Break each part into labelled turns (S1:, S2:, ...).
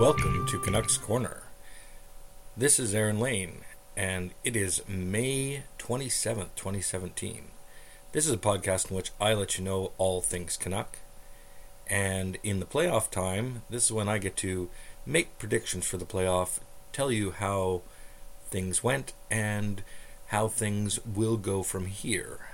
S1: Welcome to Canucks Corner. This is Aaron Lane, and it is May 27th, 2017. This is a podcast in which I let you know all things Canuck. And in the playoff time, this is when I get to make predictions for the playoff, tell you how things went, and how things will go from here.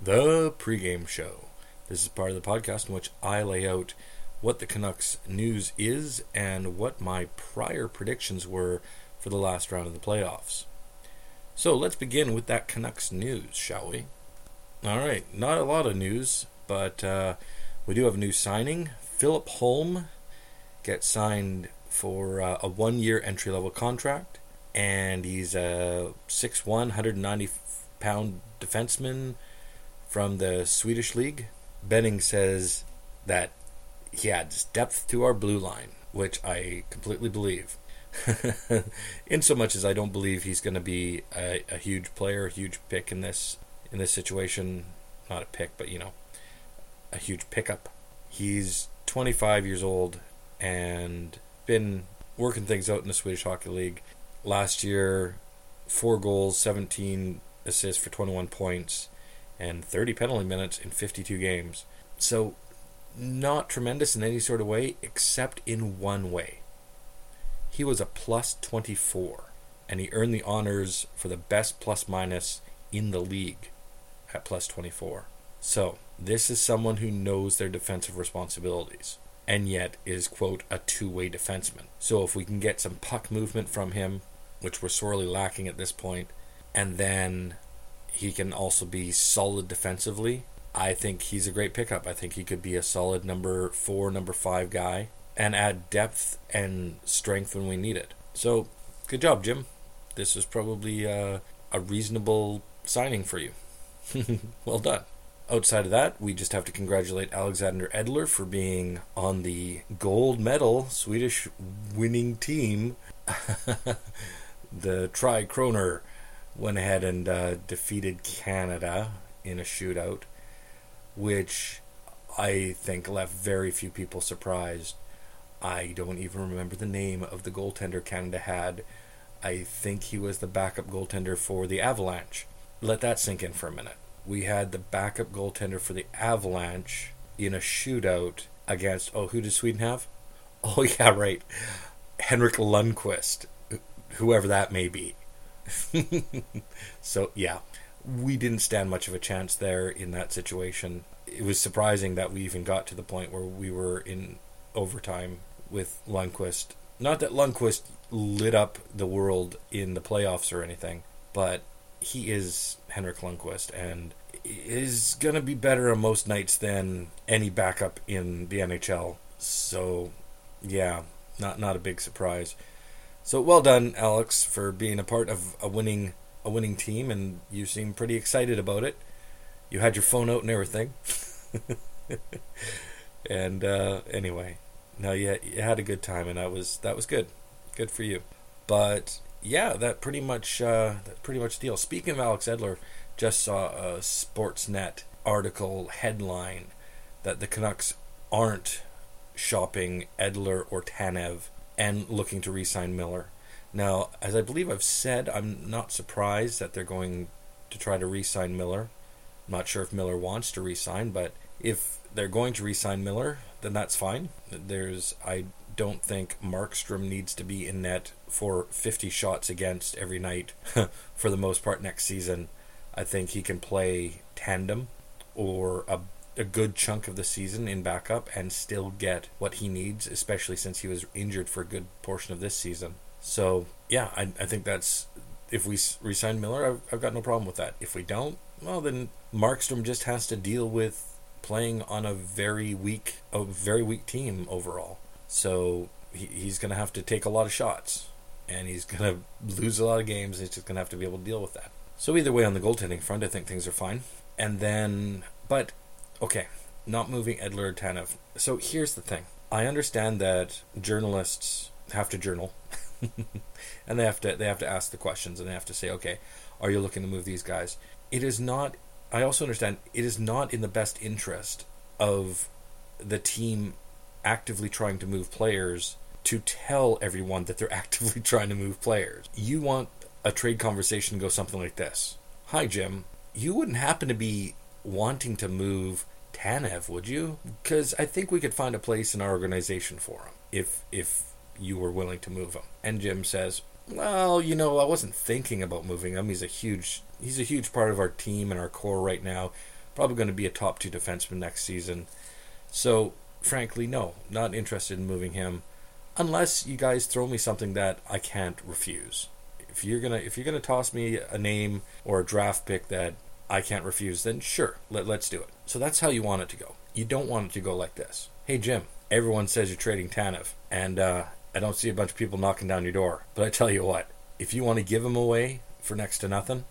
S1: The pregame show. This is part of the podcast in which I lay out what the Canucks news is and what my prior predictions were for the last round of the playoffs. So let's begin with that Canucks news, shall we? All right, not a lot of news, but uh, we do have a new signing. Philip Holm gets signed for uh, a one year entry level contract, and he's a 6'1, 190 pound defenseman from the Swedish League. Benning says that he adds depth to our blue line, which I completely believe. in so much as I don't believe he's going to be a, a, huge player, a huge pick in this in this situation. Not a pick, but you know, a huge pickup. He's 25 years old and been working things out in the Swedish Hockey League. Last year, four goals, 17 assists for 21 points, and 30 penalty minutes in 52 games. So not tremendous in any sort of way, except in one way. He was a plus 24, and he earned the honors for the best plus minus in the league at plus 24. So, this is someone who knows their defensive responsibilities and yet is, quote, a two way defenseman. So, if we can get some puck movement from him, which we're sorely lacking at this point, and then he can also be solid defensively, I think he's a great pickup. I think he could be a solid number four, number five guy and add depth and strength when we need it. So, good job, Jim. This is probably uh, a reasonable signing for you. well done. Outside of that, we just have to congratulate Alexander Edler for being on the gold medal Swedish winning team. the Tre Kronor went ahead and uh, defeated Canada in a shootout which I think left very few people surprised. I don't even remember the name of the goaltender Canada had. I think he was the backup goaltender for the Avalanche. Let that sink in for a minute. We had the backup goaltender for the Avalanche in a shootout against, oh, who did Sweden have? Oh, yeah, right. Henrik Lundqvist, whoever that may be. so, yeah, we didn't stand much of a chance there in that situation. It was surprising that we even got to the point where we were in overtime with Lundqvist. Not that Lundqvist lit up the world in the playoffs or anything, but he is Henrik Lundqvist and is going to be better on most nights than any backup in the NHL. So, yeah, not not a big surprise. So well done, Alex, for being a part of a winning a winning team, and you seem pretty excited about it. You had your phone out and everything. and uh, anyway, no, you, you had a good time, and that was that was good, good for you. But yeah, that pretty much uh, that pretty much deal. Speaking of Alex Edler, just saw a Sportsnet article headline that the Canucks aren't shopping Edler or Tanev and looking to re-sign Miller. Now, as I believe I've said, I'm not surprised that they're going to try to re sign Miller. I'm not sure if Miller wants to re sign, but if they're going to re sign Miller, then that's fine. There's, I don't think Markstrom needs to be in net for 50 shots against every night for the most part next season. I think he can play tandem or a, a good chunk of the season in backup and still get what he needs, especially since he was injured for a good portion of this season. So yeah, I, I think that's if we resign Miller, I've, I've got no problem with that. If we don't, well then Markstrom just has to deal with playing on a very weak, a very weak team overall. So he, he's going to have to take a lot of shots, and he's going to lose a lot of games. He's just going to have to be able to deal with that. So either way, on the goaltending front, I think things are fine. And then, but okay, not moving Edler or Tanev. So here's the thing: I understand that journalists have to journal. and they have to they have to ask the questions and they have to say, okay, are you looking to move these guys? It is not. I also understand it is not in the best interest of the team actively trying to move players to tell everyone that they're actively trying to move players. You want a trade conversation to go something like this Hi, Jim. You wouldn't happen to be wanting to move Tanev, would you? Because I think we could find a place in our organization for him if if you were willing to move him. And Jim says, "Well, you know, I wasn't thinking about moving him. He's a huge he's a huge part of our team and our core right now. Probably going to be a top two defenseman next season. So, frankly, no, not interested in moving him, unless you guys throw me something that I can't refuse. If you're gonna if you're gonna toss me a name or a draft pick that I can't refuse, then sure, let, let's do it. So that's how you want it to go. You don't want it to go like this. Hey, Jim, everyone says you're trading Tanev, and uh, I don't see a bunch of people knocking down your door. But I tell you what, if you want to give them away for next to nothing,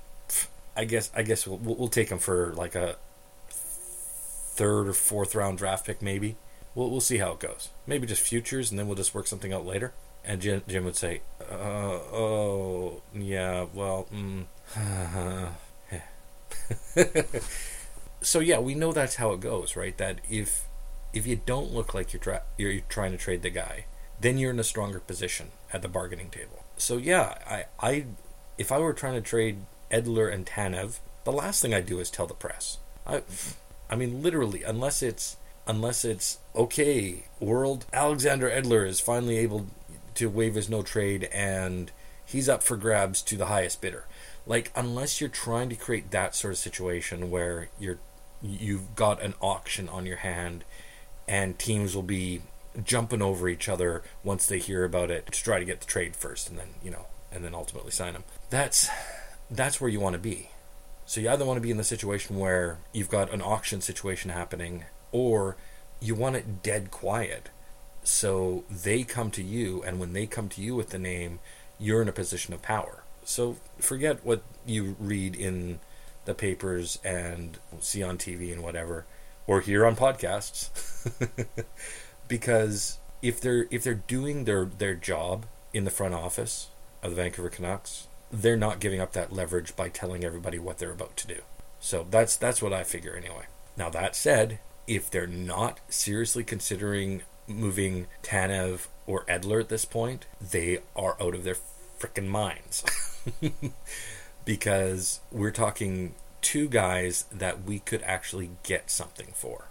S1: I guess I guess we'll, we'll take them for like a third or fourth round draft pick, maybe. We'll we'll see how it goes. Maybe just futures, and then we'll just work something out later. And Jim, Jim would say, uh, "Oh, yeah, well, mm, so yeah, we know that's how it goes, right? That if if you don't look like you're, tra- you're trying to trade the guy, then you're in a stronger position at the bargaining table. So yeah, I, I if I were trying to trade Edler and Tanev, the last thing I do is tell the press. I, I mean, literally, unless it's unless it's okay, world Alexander Edler is finally able to waive his no trade and he's up for grabs to the highest bidder. Like unless you're trying to create that sort of situation where you're you've got an auction on your hand and teams will be jumping over each other once they hear about it to try to get the trade first and then, you know, and then ultimately sign them. That's that's where you want to be. So you either want to be in the situation where you've got an auction situation happening or you want it dead quiet. So they come to you and when they come to you with the name, you're in a position of power. So forget what you read in the papers and see on TV and whatever, or hear on podcasts, because if they're if they're doing their their job in the front office of the Vancouver Canucks, they're not giving up that leverage by telling everybody what they're about to do. So that's that's what I figure anyway. Now that said, if they're not seriously considering moving Tanev or Edler at this point, they are out of their freaking minds. because we're talking two guys that we could actually get something for.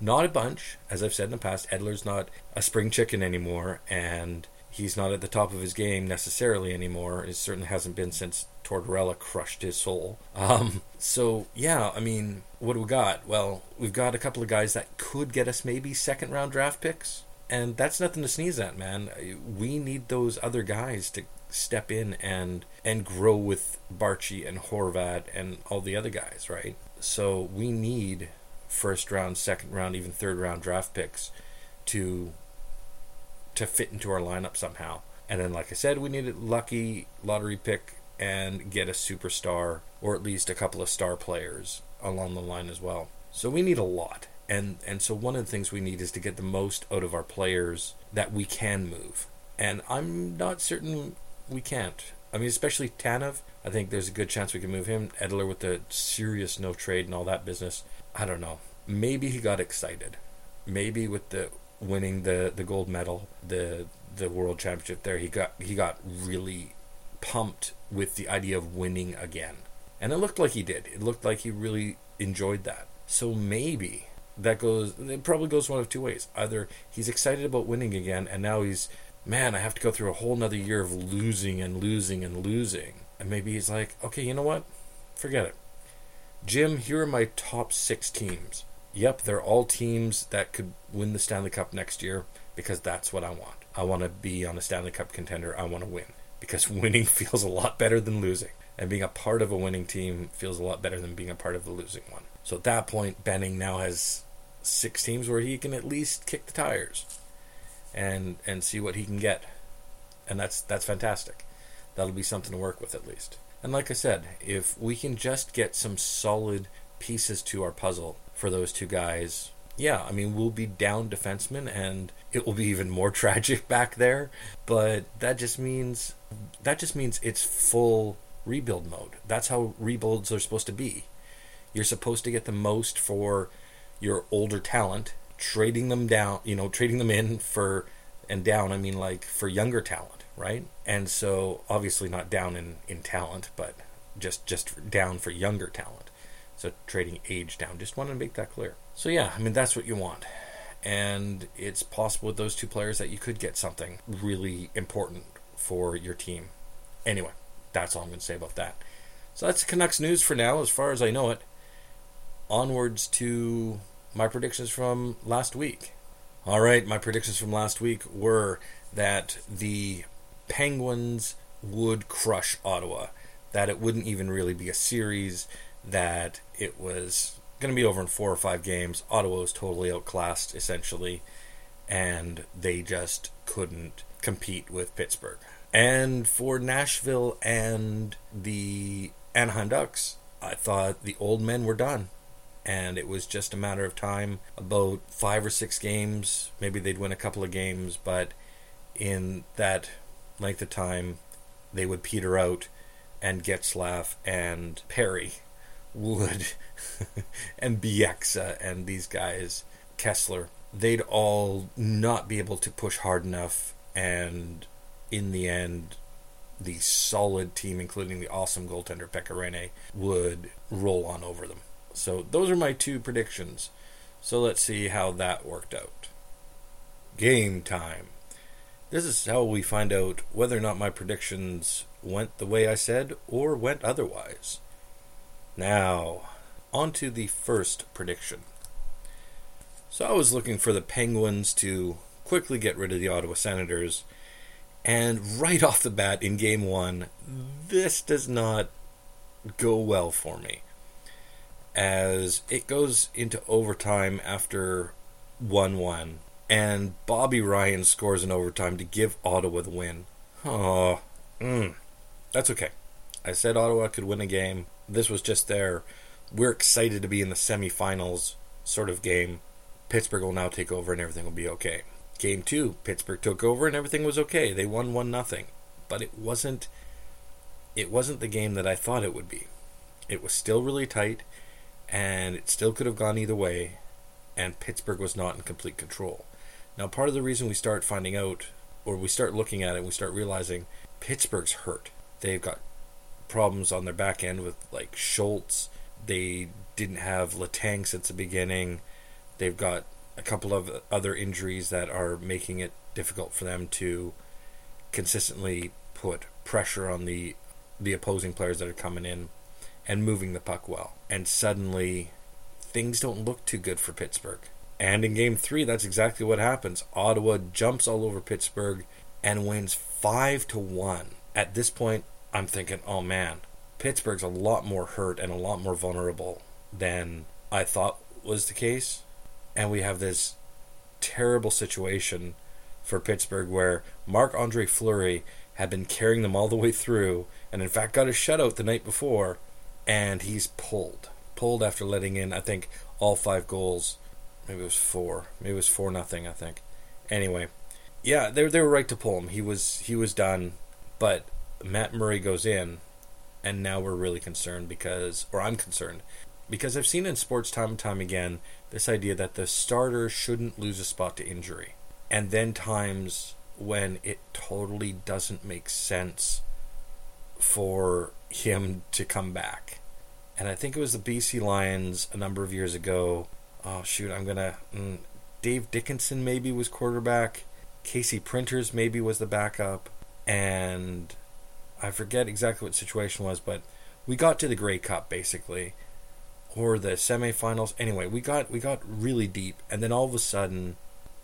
S1: Not a bunch, as I've said in the past. Edler's not a spring chicken anymore, and he's not at the top of his game necessarily anymore. It certainly hasn't been since Tortorella crushed his soul. Um, so yeah, I mean, what do we got? Well, we've got a couple of guys that could get us maybe second round draft picks, and that's nothing to sneeze at, man. We need those other guys to step in and and grow with Baertschi and Horvat and all the other guys, right? So we need first round, second round, even third round draft picks to to fit into our lineup somehow. And then, like I said, we need a lucky lottery pick and get a superstar or at least a couple of star players along the line as well. So we need a lot. And and so one of the things we need is to get the most out of our players that we can move. And I'm not certain we can't. I mean, especially Tanev. I think there's a good chance we can move him. Edler with the serious no trade and all that business. I don't know. Maybe he got excited. Maybe with the winning the, the gold medal, the the world championship there, he got he got really pumped with the idea of winning again. And it looked like he did. It looked like he really enjoyed that. So maybe that goes it probably goes one of two ways. Either he's excited about winning again and now he's man, I have to go through a whole nother year of losing and losing and losing. And maybe he's like, okay, you know what? Forget it. Jim, here are my top six teams. Yep, they're all teams that could win the Stanley Cup next year because that's what I want. I want to be on a Stanley Cup contender. I want to win because winning feels a lot better than losing. And being a part of a winning team feels a lot better than being a part of the losing one. So at that point, Benning now has six teams where he can at least kick the tires and and see what he can get. And that's that's fantastic. That'll be something to work with at least. And like I said, if we can just get some solid pieces to our puzzle for those two guys, yeah, I mean we'll be down defensemen and it will be even more tragic back there, but that just means that just means it's full rebuild mode. That's how rebuilds are supposed to be. You're supposed to get the most for your older talent trading them down, you know, trading them in for And down, I mean like for younger talent, right? And so obviously not down in, in talent, but just just down for younger talent. So trading age down. Just want to make that clear. So yeah, I mean that's what you want. And it's possible with those two players that you could get something really important for your team. Anyway, that's all I'm going to say about that. So that's Canucks news for now, as far as I know it. Onwards to my predictions from last week. All right, my predictions from last week were that the Penguins would crush Ottawa, that it wouldn't even really be a series, that it was going to be over in four or five games. Ottawa was totally outclassed, essentially, and they just couldn't compete with Pittsburgh. And for Nashville and the Anaheim Ducks, I thought the old men were done. And it was just a matter of time, about five or six games. Maybe they'd win a couple of games, but in that length of time, they would peter out, and Getzlaf and Perry would, and Bieksa and these guys, Kesler, they'd all not be able to push hard enough. And in the end, the solid team, including the awesome goaltender Pekka would roll on over them. So those are my two predictions. So let's see how that worked out. Game time. This is how we find out whether or not my predictions went the way I said or went otherwise. Now, on to the first prediction. So I was looking for the Penguins to quickly get rid of the Ottawa Senators, and right off the bat in game one, this does not go well for me. As it goes into overtime after 1 1, and Bobby Ryan scores in overtime to give Ottawa the win. Oh, mm, that's okay. I said Ottawa could win a game this was just their we're excited to be in the semifinals sort of game. Pittsburgh will now take over and everything will be okay. Game two, Pittsburgh took over and everything was okay. They won one nothing, but it wasn't. It wasn't the game that I thought it would be. It was still really tight, and it still could have gone either way, and Pittsburgh was not in complete control. Now, part of the reason we start finding out, or we start looking at it, we start realizing Pittsburgh's hurt. They've got problems on their back end with like Schultz. They didn't have Letang since the beginning. They've got a couple of other injuries that are making it difficult for them to consistently put pressure on the the opposing players that are coming in and moving the puck well. And suddenly things don't look too good for Pittsburgh. And in game 3 that's exactly what happens. Ottawa jumps all over Pittsburgh and wins 5 to 1. At this point I'm thinking, oh man, Pittsburgh's a lot more hurt and a lot more vulnerable than I thought was the case. And we have this terrible situation for Pittsburgh where Marc Andre Fleury had been carrying them all the way through and in fact got a shutout the night before and he's pulled. Pulled after letting in I think all five goals. Maybe it was four. Maybe it was four nothing, I think. Anyway. Yeah, they they were right to pull him. He was he was done. But Matt Murray goes in, and now we're really concerned because, or I'm concerned, because I've seen in sports time and time again this idea that the starter shouldn't lose a spot to injury. And then times when it totally doesn't make sense for him to come back. And I think it was the BC Lions a number of years ago. Oh, shoot, I'm to. Mm, Dave Dickenson maybe was quarterback. Casey Printers maybe was the backup. And I forget exactly what the situation was, but we got to the Grey Cup basically, or the semifinals. Anyway, we got we got really deep, and then all of a sudden,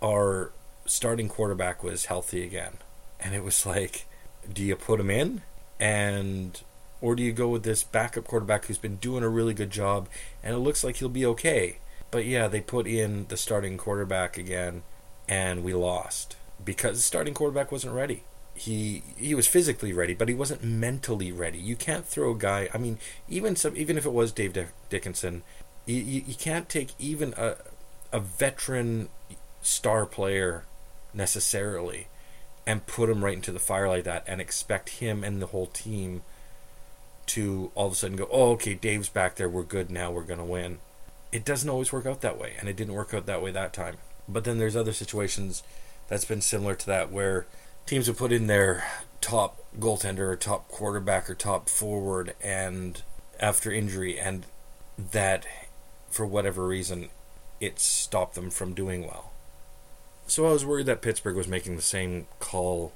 S1: our starting quarterback was healthy again, and it was like, do you put him in, and or do you go with this backup quarterback who's been doing a really good job, and it looks like he'll be okay? But yeah, they put in the starting quarterback again, and we lost because the starting quarterback wasn't ready he he was physically ready, but he wasn't mentally ready. You can't throw a guy. I mean, even some even if it was Dave Dickenson, you, you, can't take even a a veteran star player necessarily and put him right into the fire like that and expect him and the whole team to all of a sudden go, oh, okay, Dave's back there. We're good now. We're going to win. It doesn't always work out that way. And it didn't work out that way that time. But then there's other situations that's been similar to that, where teams have put in their top goaltender or top quarterback or top forward, and after injury, and that for whatever reason, it stopped them from doing well. So I was worried that Pittsburgh was making the same call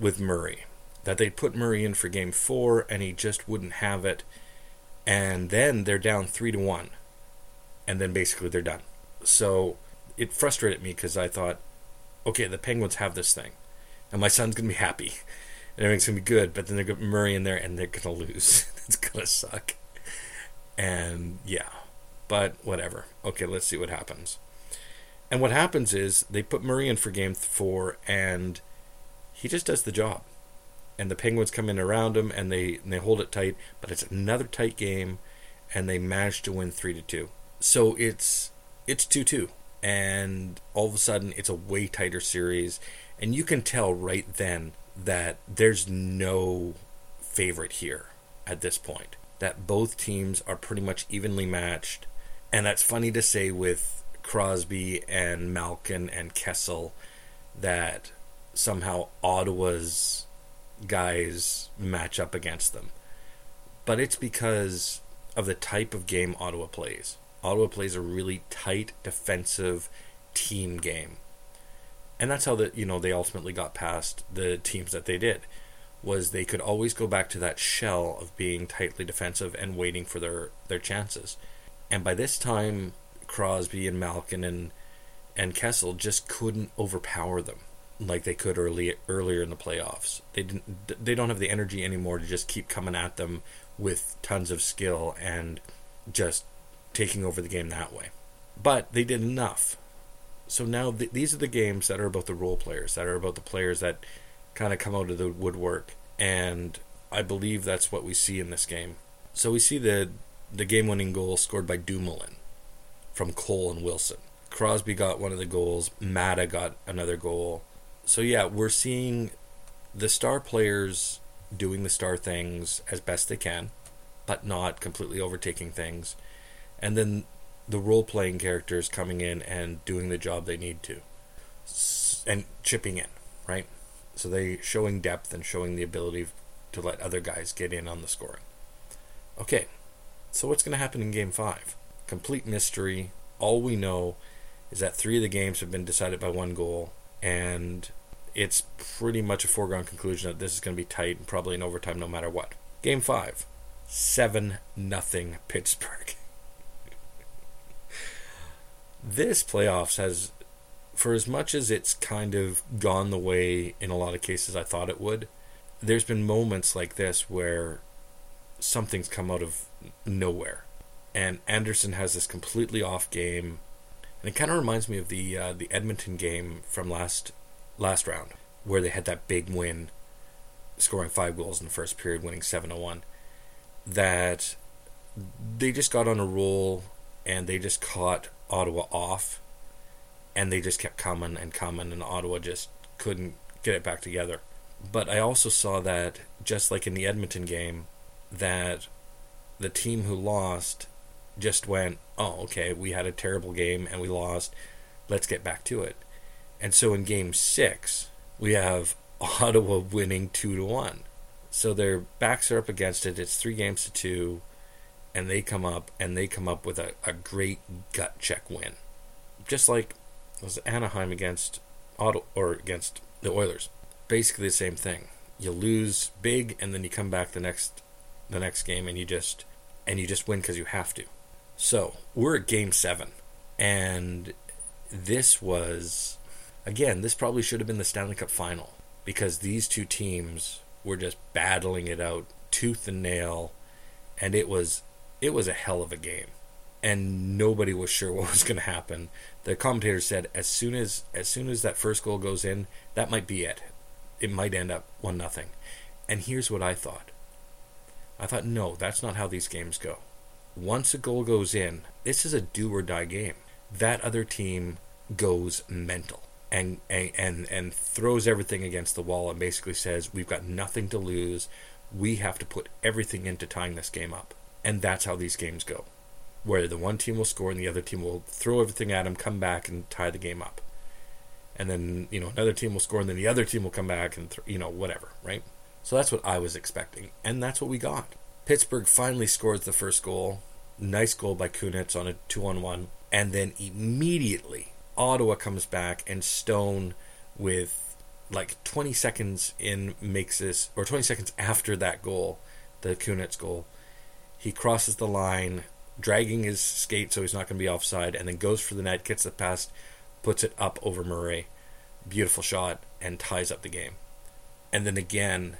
S1: with Murray. That they'd put Murray in for game four and he just wouldn't have it. And then they're down three to one. And then basically they're done. So it frustrated me because I thought, okay, the Penguins have this thing. And my son's to be happy. And everything's to be good. But then they're going to Murray in there and they're to lose. it's to suck. And yeah. But whatever. Okay, let's see what happens. And what happens is they put Murray in for game four, and he just does the job. And the Penguins come in around him, and they and they hold it tight. But it's another tight game, and they manage to win three to two. So it's it's two two, and all of a sudden it's a way tighter series, and you can tell right then that there's no favorite here at this point. That both teams are pretty much evenly matched, and that's funny to say with Crosby and Malkin and Kessel that somehow Ottawa's guys match up against them. But it's because of the type of game Ottawa plays. Ottawa plays a really tight defensive team game. And that's how that you know they ultimately got past the teams that they did was they could always go back to that shell of being tightly defensive and waiting for their their chances. And by this time Crosby and Malkin and and Kessel just couldn't overpower them like they could early earlier in the playoffs. They didn't they don't have the energy anymore to just keep coming at them with tons of skill and just taking over the game that way. But they did enough. So now th- these are the games that are about the role players, that are about the players that kind of come out of the woodwork and I believe that's what we see in this game. So we see the the game-winning goal scored by Dumoulin from Cole and Wilson. Crosby got one of the goals. Maatta got another goal. So yeah, we're seeing the star players doing the star things as best they can, but not completely overtaking things. And then the role playing characters coming in and doing the job they need to. And chipping in, right? So they showing depth and showing the ability to let other guys get in on the scoring. Okay, so what's going to happen in game five? complete mystery. All we know is that three of the games have been decided by one goal, and it's pretty much a foregone conclusion that this is going to be tight and probably in overtime no matter what. Game five, seven nothing Pittsburgh. this playoffs has, for as much as it's kind of gone the way in a lot of cases I thought it would, there's been moments like this where something's come out of nowhere and Anderson has this completely off game, and it kind of reminds me of the uh, the Edmonton game from last last round where they had that big win, scoring five goals in the first period, winning seven to one. That they just got on a roll and they just caught Ottawa off, and they just kept coming and coming, and Ottawa just couldn't get it back together. But I also saw that just like in the Edmonton game, that the team who lost just went, oh, okay, we had a terrible game and we lost. Let's get back to it. And so in game six, we have Ottawa winning two to one. So their backs are up against it. It's three games to two, and they come up and they come up with a, a great gut check win, just like was Anaheim against Ottawa or against the Oilers. Basically the same thing. You lose big, and then you come back the next the next game, and you just and you just win because you have to. So we're at game seven, and this was, again, this probably should have been the Stanley Cup final because these two teams were just battling it out tooth and nail, and it was it was a hell of a game, and nobody was sure what was going to happen. The commentator said as soon as as soon as that first goal goes in, that might be it. It might end up one nothing. And here's what I thought. I thought, no, that's not how these games go once a goal goes in, this is a do or die game. That other team goes mental and, and and and throws everything against the wall and basically says we've got nothing to lose. We have to put everything into tying this game up. And that's how these games go. Where the one team will score and the other team will throw everything at them, come back and tie the game up. and then you know another team will score, and then the other team will come back and th- you know whatever, right? So that's what I was expecting, and that's what we got. Pittsburgh finally scores the first goal. Nice goal by Kunitz on a two-on-one, and then immediately Ottawa comes back and Stone with like 20 seconds in makes this, or 20 seconds after that goal, the Kunitz goal, he crosses the line, dragging his skate so he's not going to be offside, and then goes for the net, gets the pass, puts it up over Murray. Beautiful shot, and ties up the game. And then again,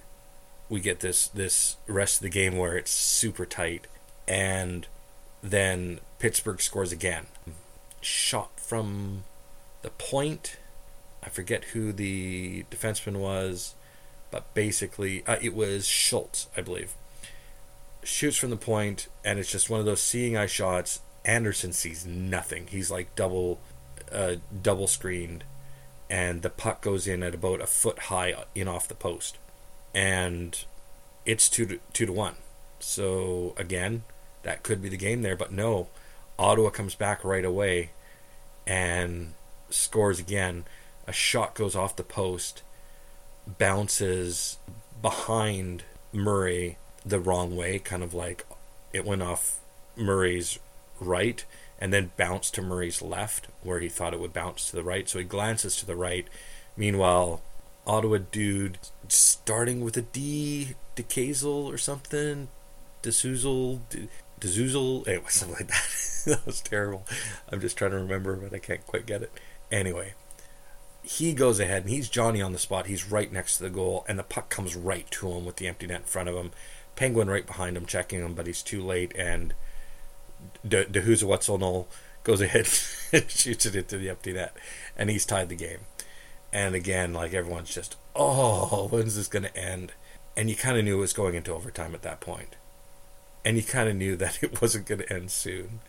S1: we get this this rest of the game where it's super tight, and then Pittsburgh scores again. Shot from the point. I forget who the defenseman was, but basically uh, it was Schultz, I believe shoots from the point, and it's just one of those seeing eye shots. Anderson sees nothing. He's like double, uh, double screened, and the puck goes in at about a foot high in off the post, and it's two to two to one. So again, that could be the game there, but no, Ottawa comes back right away, and scores again. A shot goes off the post, bounces behind Murray the wrong way, kind of like it went off Murray's right and then bounced to Murray's left, where he thought it would bounce to the right. So he glances to the right. Meanwhile, Ottawa dude starting with a D, DeKazel or something, DeSuzel, it was something like that. that was terrible. I'm just trying to remember, but I can't quite get it. Anyway, he goes ahead and he's Johnny on the spot. He's right next to the goal, and the puck comes right to him with the empty net in front of him. Penguin right behind him, checking him, but he's too late, and De, De goes ahead and shoots it into the empty net, and he's tied the game. And again, like everyone's just, oh, when's this going to end? And you kind of knew it was going into overtime at that point. And you kind of knew that it wasn't going to end soon.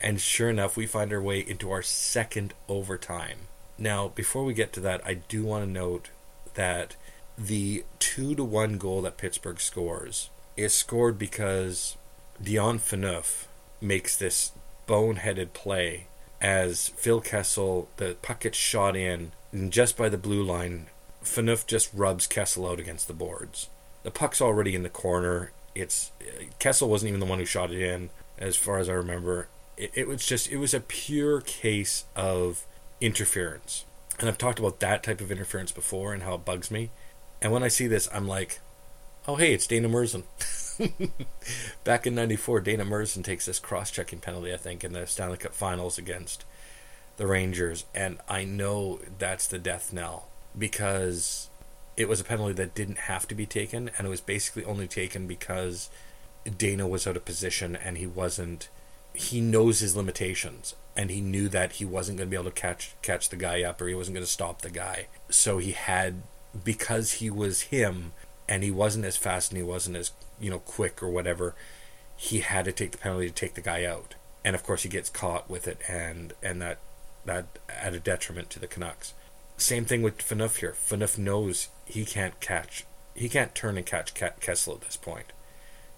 S1: And sure enough, we find our way into our second overtime. Now, before we get to that, I do want to note that the two to one goal that Pittsburgh scores is scored because Dion Phaneuf makes this boneheaded play as Phil Kessel, the puck gets shot in, and just by the blue line, Phaneuf just rubs Kessel out against the boards. The puck's already in the corner. It's Kessel wasn't even the one who shot it in, as far as I remember. It, it was just it was a pure case of interference, and I've talked about that type of interference before and how it bugs me. And when I see this, I'm like, oh, hey, it's Dana Murzyn. Back in 94, Dana Murzyn takes this cross checking penalty, I think, in the Stanley Cup finals against the Rangers. And I know that's the death knell because it was a penalty that didn't have to be taken. And it was basically only taken because Dana was out of position and he wasn't. He knows his limitations and he knew that he wasn't going to be able to catch catch the guy up or he wasn't going to stop the guy. So he had because he was him and he wasn't as fast and he wasn't as you know quick or whatever he had to take the penalty to take the guy out. And of course he gets caught with it and and that that at a detriment to the Canucks. Same thing with Phaneuf here. Phaneuf knows he can't catch he can't turn and catch Kessel at this point.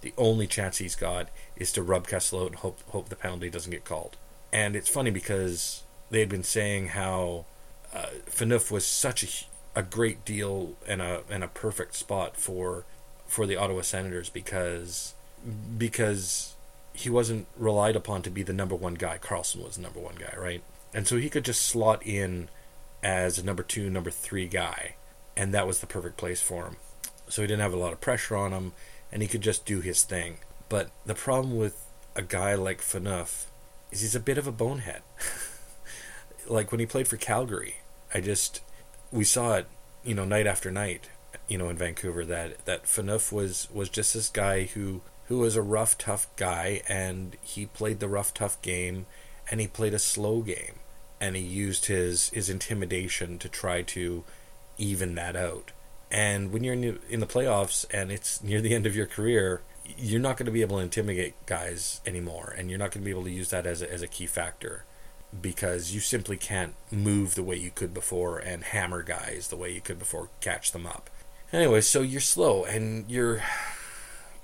S1: The only chance he's got is to rub Kessel out and hope hope the penalty doesn't get called. And it's funny because they had been saying how uh, Phaneuf was such a a great deal and a and a perfect spot for for the Ottawa Senators because because he wasn't relied upon to be the number one guy. Karlsson was the number one guy, right? And so he could just slot in as a number two, number three guy, and that was the perfect place for him. So he didn't have a lot of pressure on him, and he could just do his thing. But the problem with a guy like Phaneuf is he's a bit of a bonehead. like when he played for Calgary, I just we saw it, you know, night after night, you know, in Vancouver that that Phaneuf was was just this guy who who was a rough, tough guy, and he played the rough, tough game, and he played a slow game, and he used his his intimidation to try to even that out. And when you're in the, in the playoffs and it's near the end of your career, you're not going to be able to intimidate guys anymore, and you're not going to be able to use that as a, as a key factor because you simply can't move the way you could before and hammer guys the way you could before catch them up. Anyway, so you're slow and you're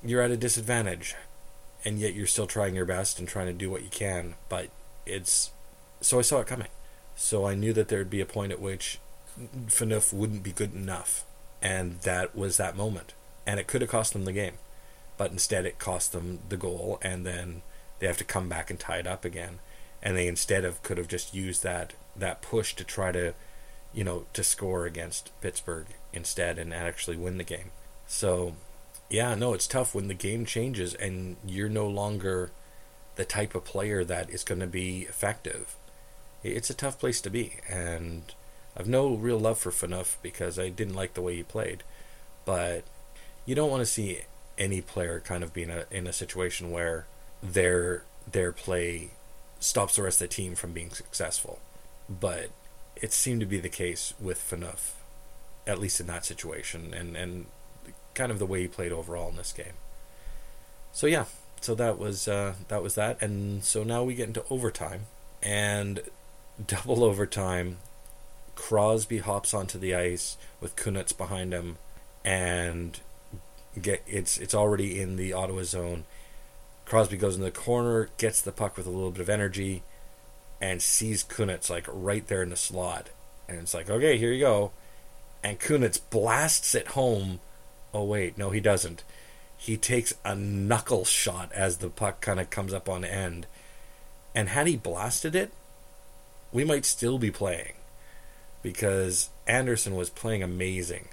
S1: you're at a disadvantage and yet you're still trying your best and trying to do what you can, but it's so I saw it coming. So I knew that there'd be a point at which Phaneuf wouldn't be good enough. And that was that moment. And it could have cost them the game. But instead, it cost them the goal, and then they have to come back and tie it up again. And they instead of could have just used that that push to try to, you know, to score against Pittsburgh instead and actually win the game. So, yeah, no, it's tough when the game changes and you're no longer the type of player that is going to be effective. It's a tough place to be, and I've no real love for Phaneuf because I didn't like the way he played. But you don't want to see any player kind of being in a situation where their their play stops the rest of the team from being successful. But it seemed to be the case with Phaneuf, at least in that situation, and, and kind of the way he played overall in this game. So yeah, so that was uh, that was that, and so now we get into overtime, and double overtime. Crosby hops onto the ice with Kunitz behind him, and get it's it's already in the Ottawa zone. Crosby goes in the corner, gets the puck with a little bit of energy, and sees Kunitz like right there in the slot, and it's like, okay, here you go, and Kunitz blasts it home. Oh wait, no, he doesn't. He takes a knuckle shot as the puck kind of comes up on end, and had he blasted it, we might still be playing because Anderson was playing amazing,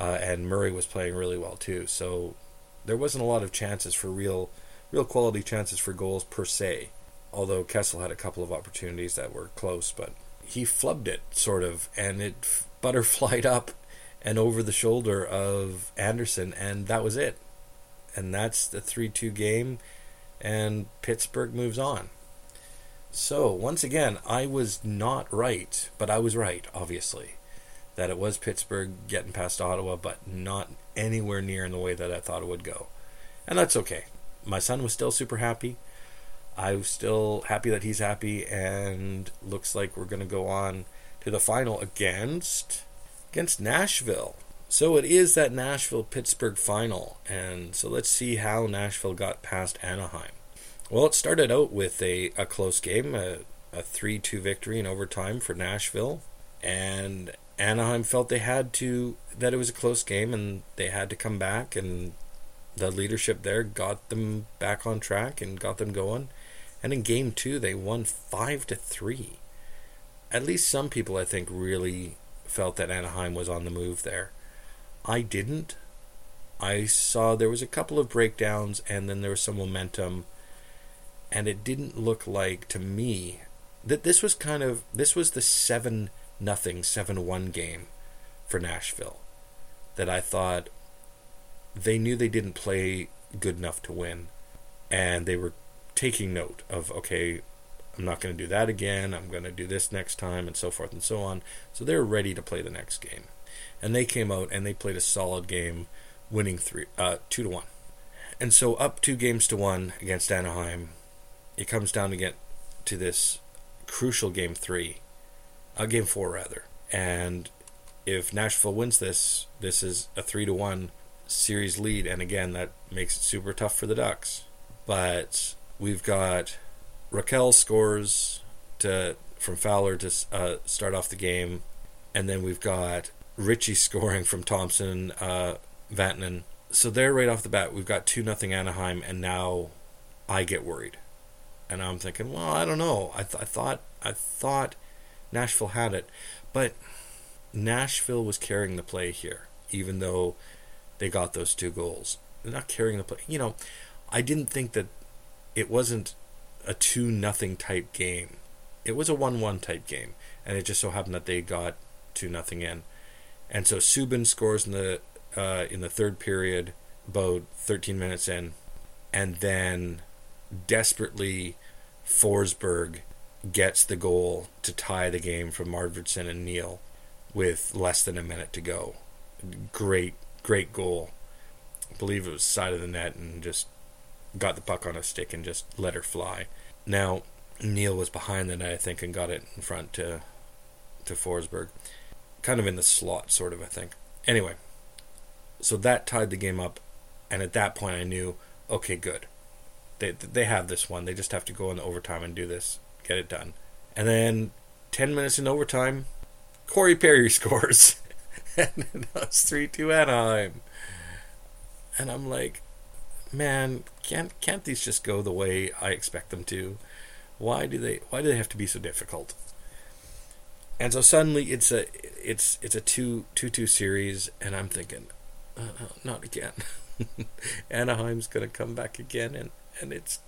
S1: uh, and Murray was playing really well too. So there wasn't a lot of chances for real, real quality chances for goals per se. Although Kessel had a couple of opportunities that were close, but he flubbed it sort of, and it butterflied up and over the shoulder of Anderson, and that was it. And that's the three-two game, and Pittsburgh moves on. So, once again, I was not right, but I was right, obviously, that it was Pittsburgh getting past Ottawa, but not anywhere near in the way that I thought it would go. And that's okay. My son was still super happy. I was still happy that he's happy, and looks like we're going to go on to the final against against Nashville. So it is that Nashville Pittsburgh final, and so let's see how Nashville got past Anaheim. Well, it started out with a, a close game, a, a 3 2 victory in overtime for Nashville. And Anaheim felt they had to, that it was a close game and they had to come back. And the leadership there got them back on track and got them going. And in game two, they won 5 to 3. At least some people, I think, really felt that Anaheim was on the move there. I didn't. I saw there was a couple of breakdowns and then there was some momentum and it didn't look like to me that this was kind of this was the seven nothing seven one game for Nashville that I thought they knew they didn't play good enough to win and they were taking note of okay I'm not going to do that again I'm going to do this next time and so forth and so on. So they're ready to play the next game. And they came out and they played a solid game winning three uh 2 to 1 and so up two games to one against Anaheim it comes down to get to this crucial game three, uh, game four rather. And if Nashville wins this, this is a three to one series lead, and again that makes it super tough for the Ducks. But we've got Rakell scores to from Fowler to uh, start off the game, and then we've got Ritchie scoring from Thompson, uh, Vatanen. So there, right off the bat, we've got two nothing Anaheim, and now I get worried and I'm thinking, well, I don't know. I, th- I thought I thought Nashville had it, but Nashville was carrying the play here, even though they got those two goals. They're not carrying the play. You know, I didn't think that it wasn't a two nothing type game. It was a one one type game, and it just so happened that they got two nothing in, and so Subban scores in the uh, in the third period, about 13 minutes in, and then desperately Forsberg gets the goal to tie the game from Arvidsson and Neal with less than a minute to go. Great, great goal. I believe it was side of the net and just got the puck on a stick and just let her fly. Now, Neal was behind the net, I think, and got it in front to to Forsberg. Kind of in the slot, sort of, I think. Anyway, so that tied the game up, and at that point I knew, okay, good they they have this one. They just have to go in the overtime and do this, get it done. And then 10 minutes in overtime, Corey Perry scores. and it's 3 2 Anaheim. And I'm like, man, can't can't these just go the way I expect them to? Why do they why do they have to be so difficult? And so suddenly it's a it's it's a two two two series, and I'm thinking, uh not again. Anaheim's gonna come back again, and and it's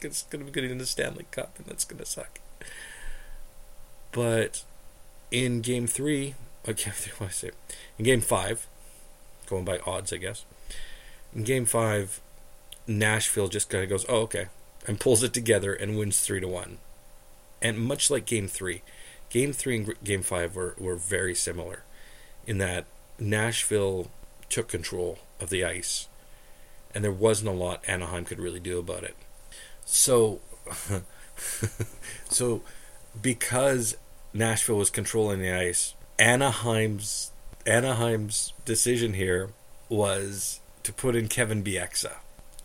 S1: it's gonna be getting the Stanley Cup, and that's gonna suck. But in Game Three, okay, I think what I say? In Game Five, going by odds, I guess. In Game Five, Nashville just kind of goes, "Oh, okay," and pulls it together and wins three to one. And much like Game Three, Game Three and Game Five were were very similar, in that Nashville took control of the ice, and there wasn't a lot Anaheim could really do about it. So, so because Nashville was controlling the ice, Anaheim's Anaheim's decision here was to put in Kevin Bieksa,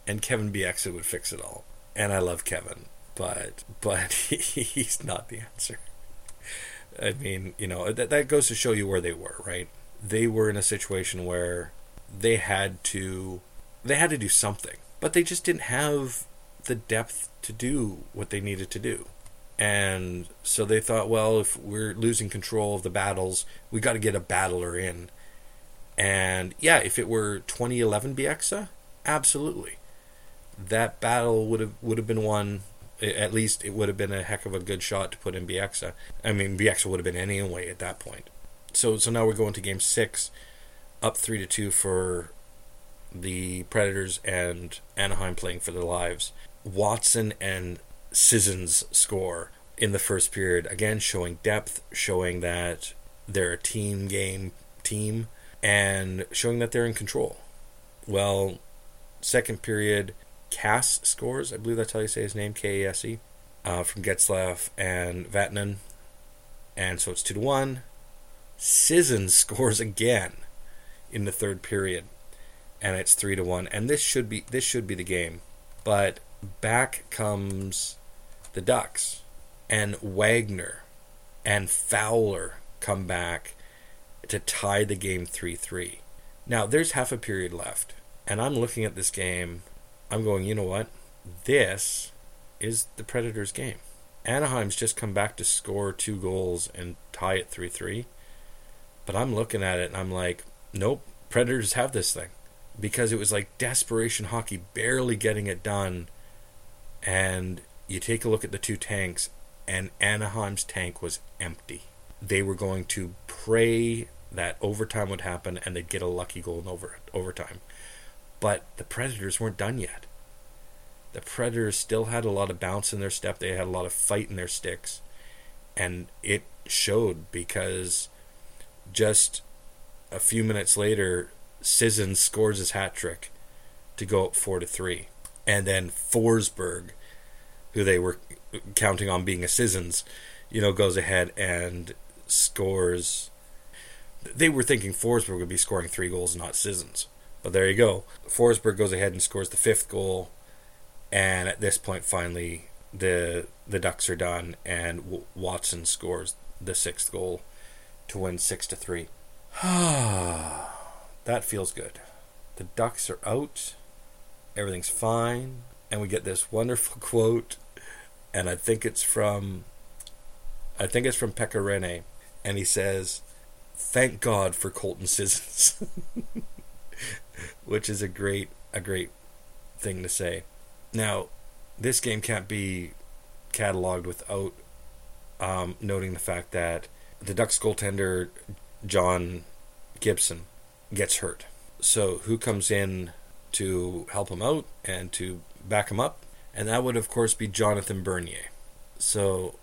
S1: and Kevin Bieksa would fix it all. And I love Kevin, but but he's not the answer. I mean, you know, that that goes to show you where they were, right? They were in a situation where they had to they had to do something, but they just didn't have the depth to do what they needed to do. And so they thought, well, if we're losing control of the battles, we got to get a battler in. And yeah, if it were 2011 Bieksa, absolutely, that battle would have would have been won. At least it would have been a heck of a good shot to put in Bieksa. I mean, Bieksa would have been anyway at that point. So so now we're going to Game Six, up three to two for the Predators and Anaheim playing for their lives. Watson and Sissons score in the first period, again showing depth, showing that they're a team game team, and showing that they're in control. Well, second period, Cass scores. I believe that's how you say his name, K A S E, uh, from Getzlaf and Vatanen, and so it's two to one. Sissons scores again in the third period, and it's three to one. And this should be this should be the game, but back comes the Ducks, and Wagner and Fowler come back to tie the game 3 3. Now, there's half a period left, and I'm looking at this game. I'm going, you know what? This is the Predators' game. Anaheim's just come back to score two goals and tie it 3 3. But I'm looking at it and I'm like, nope, Predators have this thing. Because it was like desperation hockey, barely getting it done. And you take a look at the two tanks, and Anaheim's tank was empty. They were going to pray that overtime would happen and they'd get a lucky goal in over overtime. But the Predators weren't done yet. The Predators still had a lot of bounce in their step. They had a lot of fight in their sticks, and it showed because just a few minutes later, Sissons scores his hat trick to go up four to three, and then Forsberg who they were counting on being a Sissons, you know, goes ahead and scores. They were thinking Forsberg would be scoring three goals, not Sissons. But there you go. Forsberg goes ahead and scores the fifth goal, and at this point, finally, the the Ducks are done, and Watson scores the sixth goal to win six to three. that feels good. The Ducks are out. Everything's fine, and we get this wonderful quote and I think it's from I think it's from Pekka Rinne, and he says, "Thank God for Colton Sissons," which is a great a great thing to say. Now, this game can't be cataloged without um, noting the fact that the Ducks goaltender John Gibson gets hurt. So who comes in to help him out and to back him up? And that would of course be Jonathan Bernier. So,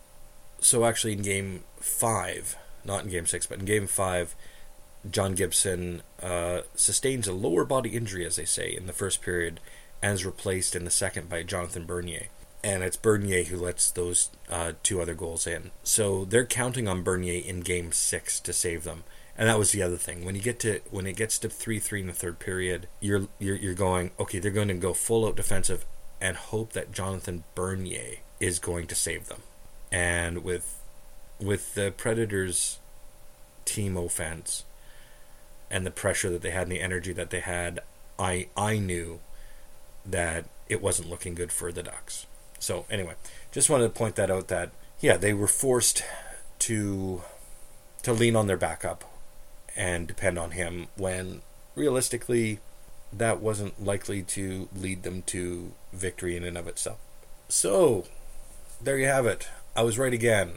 S1: so actually in Game Five, not in Game Six, but in Game Five, John Gibson uh, sustains a lower body injury, as they say, in the first period, and is replaced in the second by Jonathan Bernier. And it's Bernier who lets those uh, two other goals in. So they're counting on Bernier in Game Six to save them. And that was the other thing. When you get to when it gets to three three in the third period, you're you're, you're going okay. They're going to go full out defensive and hope that Jonathan Bernier is going to save them. And with with the Predators team offense and the pressure that they had and the energy that they had, I I knew that it wasn't looking good for the Ducks. So anyway, just wanted to point that out that yeah, they were forced to to lean on their backup and depend on him when realistically that wasn't likely to lead them to victory in and of itself. So, there you have it. I was right again.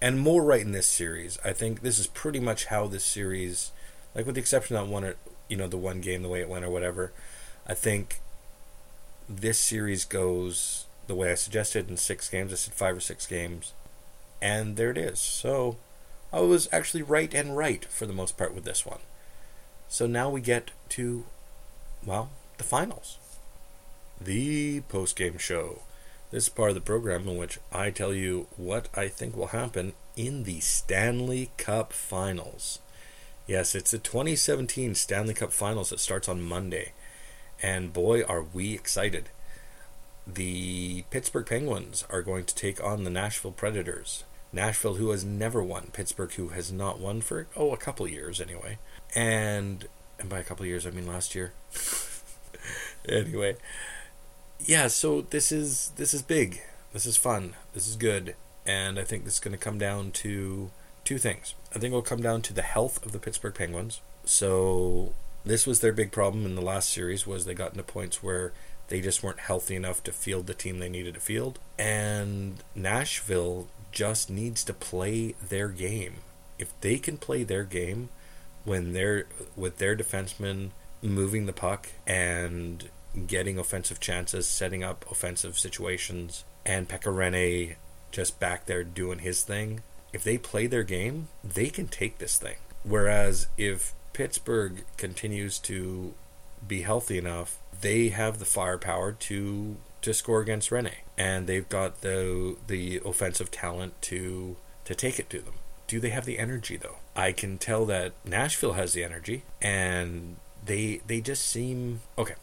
S1: And more right in this series. I think this is pretty much how this series, like with the exception of that one, you know, the one game, the way it went or whatever, I think this series goes the way I suggested in six games. I said five or six games. And there it is. So, I was actually right and right for the most part with this one. So now we get to, well, the finals. The post game show. This is part of the program in which I tell you what I think will happen in the Stanley Cup Finals. Yes, it's the 2017 Stanley Cup Finals that starts on Monday. And boy, are we excited. The Pittsburgh Penguins are going to take on the Nashville Predators. Nashville, who has never won, Pittsburgh, who has not won for oh a couple years anyway, and and by a couple years I mean last year. anyway, yeah. So this is this is big. This is fun. This is good, and I think this is going to come down to two things. I think it will come down to the health of the Pittsburgh Penguins. So this was their big problem in the last series was they got into points where they just weren't healthy enough to field the team they needed to field. And Nashville just needs to play their game. If they can play their game when they're with their defensemen moving the puck and getting offensive chances, setting up offensive situations, and Pekka Rinne just back there doing his thing. If they play their game, they can take this thing. Whereas if Pittsburgh continues to be healthy enough, they have the firepower to to score against Rinne, and they've got the the offensive talent to to take it to them. Do they have the energy though? I can tell that Nashville has the energy, and they they just seem okay.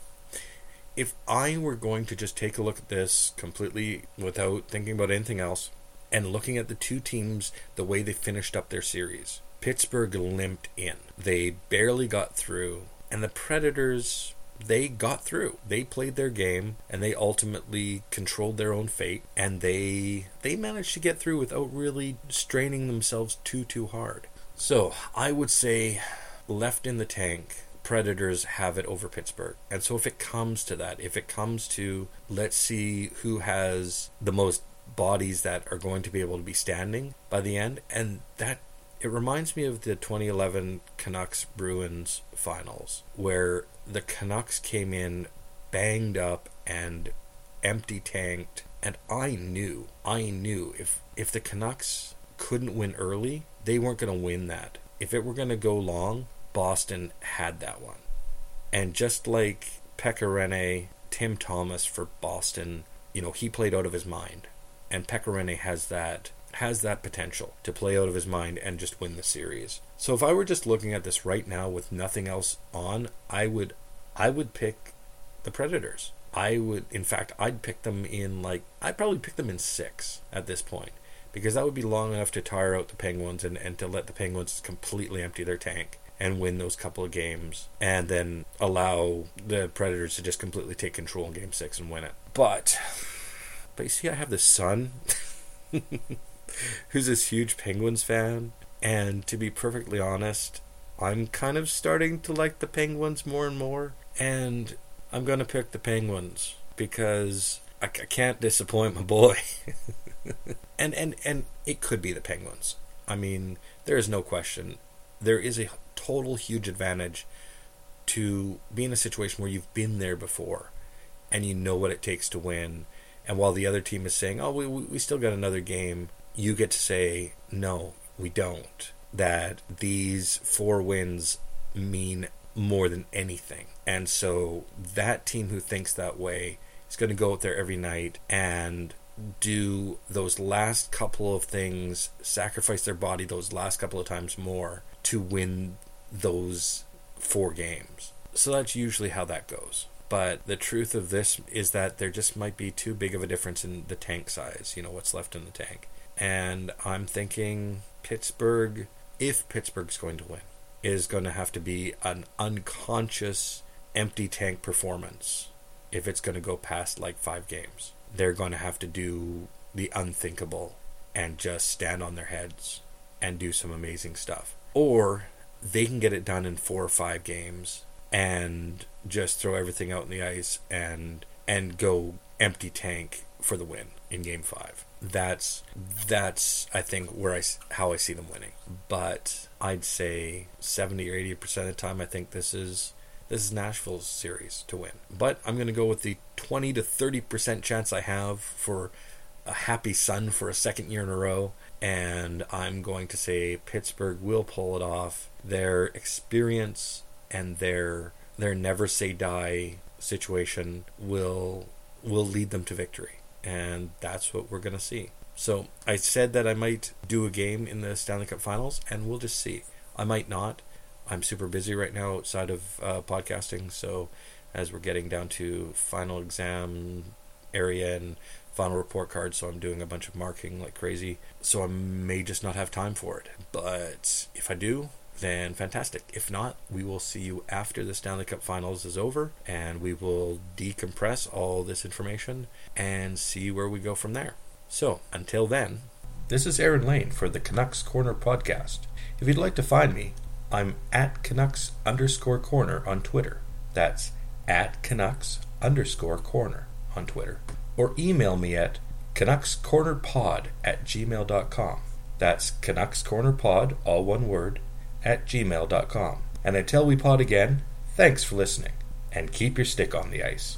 S1: If I were going to just take a look at this completely without thinking about anything else, and looking at the two teams the way they finished up their series, Pittsburgh limped in. They barely got through, and the Predators they got through. They played their game and they ultimately controlled their own fate and they they managed to get through without really straining themselves too too hard. So, I would say left in the tank Predators have it over Pittsburgh. And so if it comes to that, if it comes to let's see who has the most bodies that are going to be able to be standing by the end and that it reminds me of the 2011 Canucks Bruins finals, where the Canucks came in banged up and empty tanked. And I knew, I knew if, if the Canucks couldn't win early, they weren't going to win that. If it were going to go long, Boston had that one. And just like Pekka Rinne, Tim Thomas for Boston, you know, he played out of his mind. And Pekka Rinne has that has that potential to play out of his mind and just win the series. So if I were just looking at this right now with nothing else on, I would I would pick the Predators. I would in fact I'd pick them in like I'd probably pick them in 6 at this point because that would be long enough to tire out the Penguins and, and to let the Penguins completely empty their tank and win those couple of games and then allow the Predators to just completely take control in game 6 and win it. But but you see I have this son who's this huge Penguins fan. And to be perfectly honest, I'm kind of starting to like the Penguins more and more. And I'm going to pick the Penguins because I, I can't disappoint my boy. and, and, and it could be the Penguins. I mean, there is no question. There is a total huge advantage to be in a situation where you've been there before and you know what it takes to win. And while the other team is saying, oh, we, we still got another game, you get to say, no, we don't. That these four wins mean more than anything. And so that team who thinks that way is going to go out there every night and do those last couple of things, sacrifice their body those last couple of times more to win those four games. So that's usually how that goes. But the truth of this is that there just might be too big of a difference in the tank size, you know, what's left in the tank And I'm thinking Pittsburgh, if Pittsburgh's going to win, is going to have to be an unconscious empty tank performance if it's going to go past like five games. They're going to have to do the unthinkable and just stand on their heads and do some amazing stuff. Or they can get it done in four or five games and just throw everything out in the ice and and go empty tank for the win in game 5. That's that's I think where I how I see them winning. But I'd say 70 or 80% of the time I think this is this is Nashville's series to win. But I'm going to go with the 20 to 30% chance I have for a happy son for a second year in a row and I'm going to say Pittsburgh will pull it off. Their experience and their their never say die situation will will lead them to victory, and that's what we're going to see. So I said that I might do a game in the Stanley Cup Finals, and we'll just see. I might not. I'm super busy right now outside of uh, podcasting, so as we're getting down to final exam area and final report card, so I'm doing a bunch of marking like crazy. So I may just not have time for it. But if I do, then fantastic. If not, we will see you after the Stanley Cup Finals is over, and we will decompress all this information and see where we go from there. So until then, this is Aaron Lane for the Canucks Corner podcast. If you'd like to find me, I'm at Canucks underscore corner on Twitter. That's at Canucks underscore corner on Twitter or email me at canuckscornerpod at gmail.com. That's canuckscornerpod, all one word, at gmail.com. And until we pod again, thanks for listening, and keep your stick on the ice.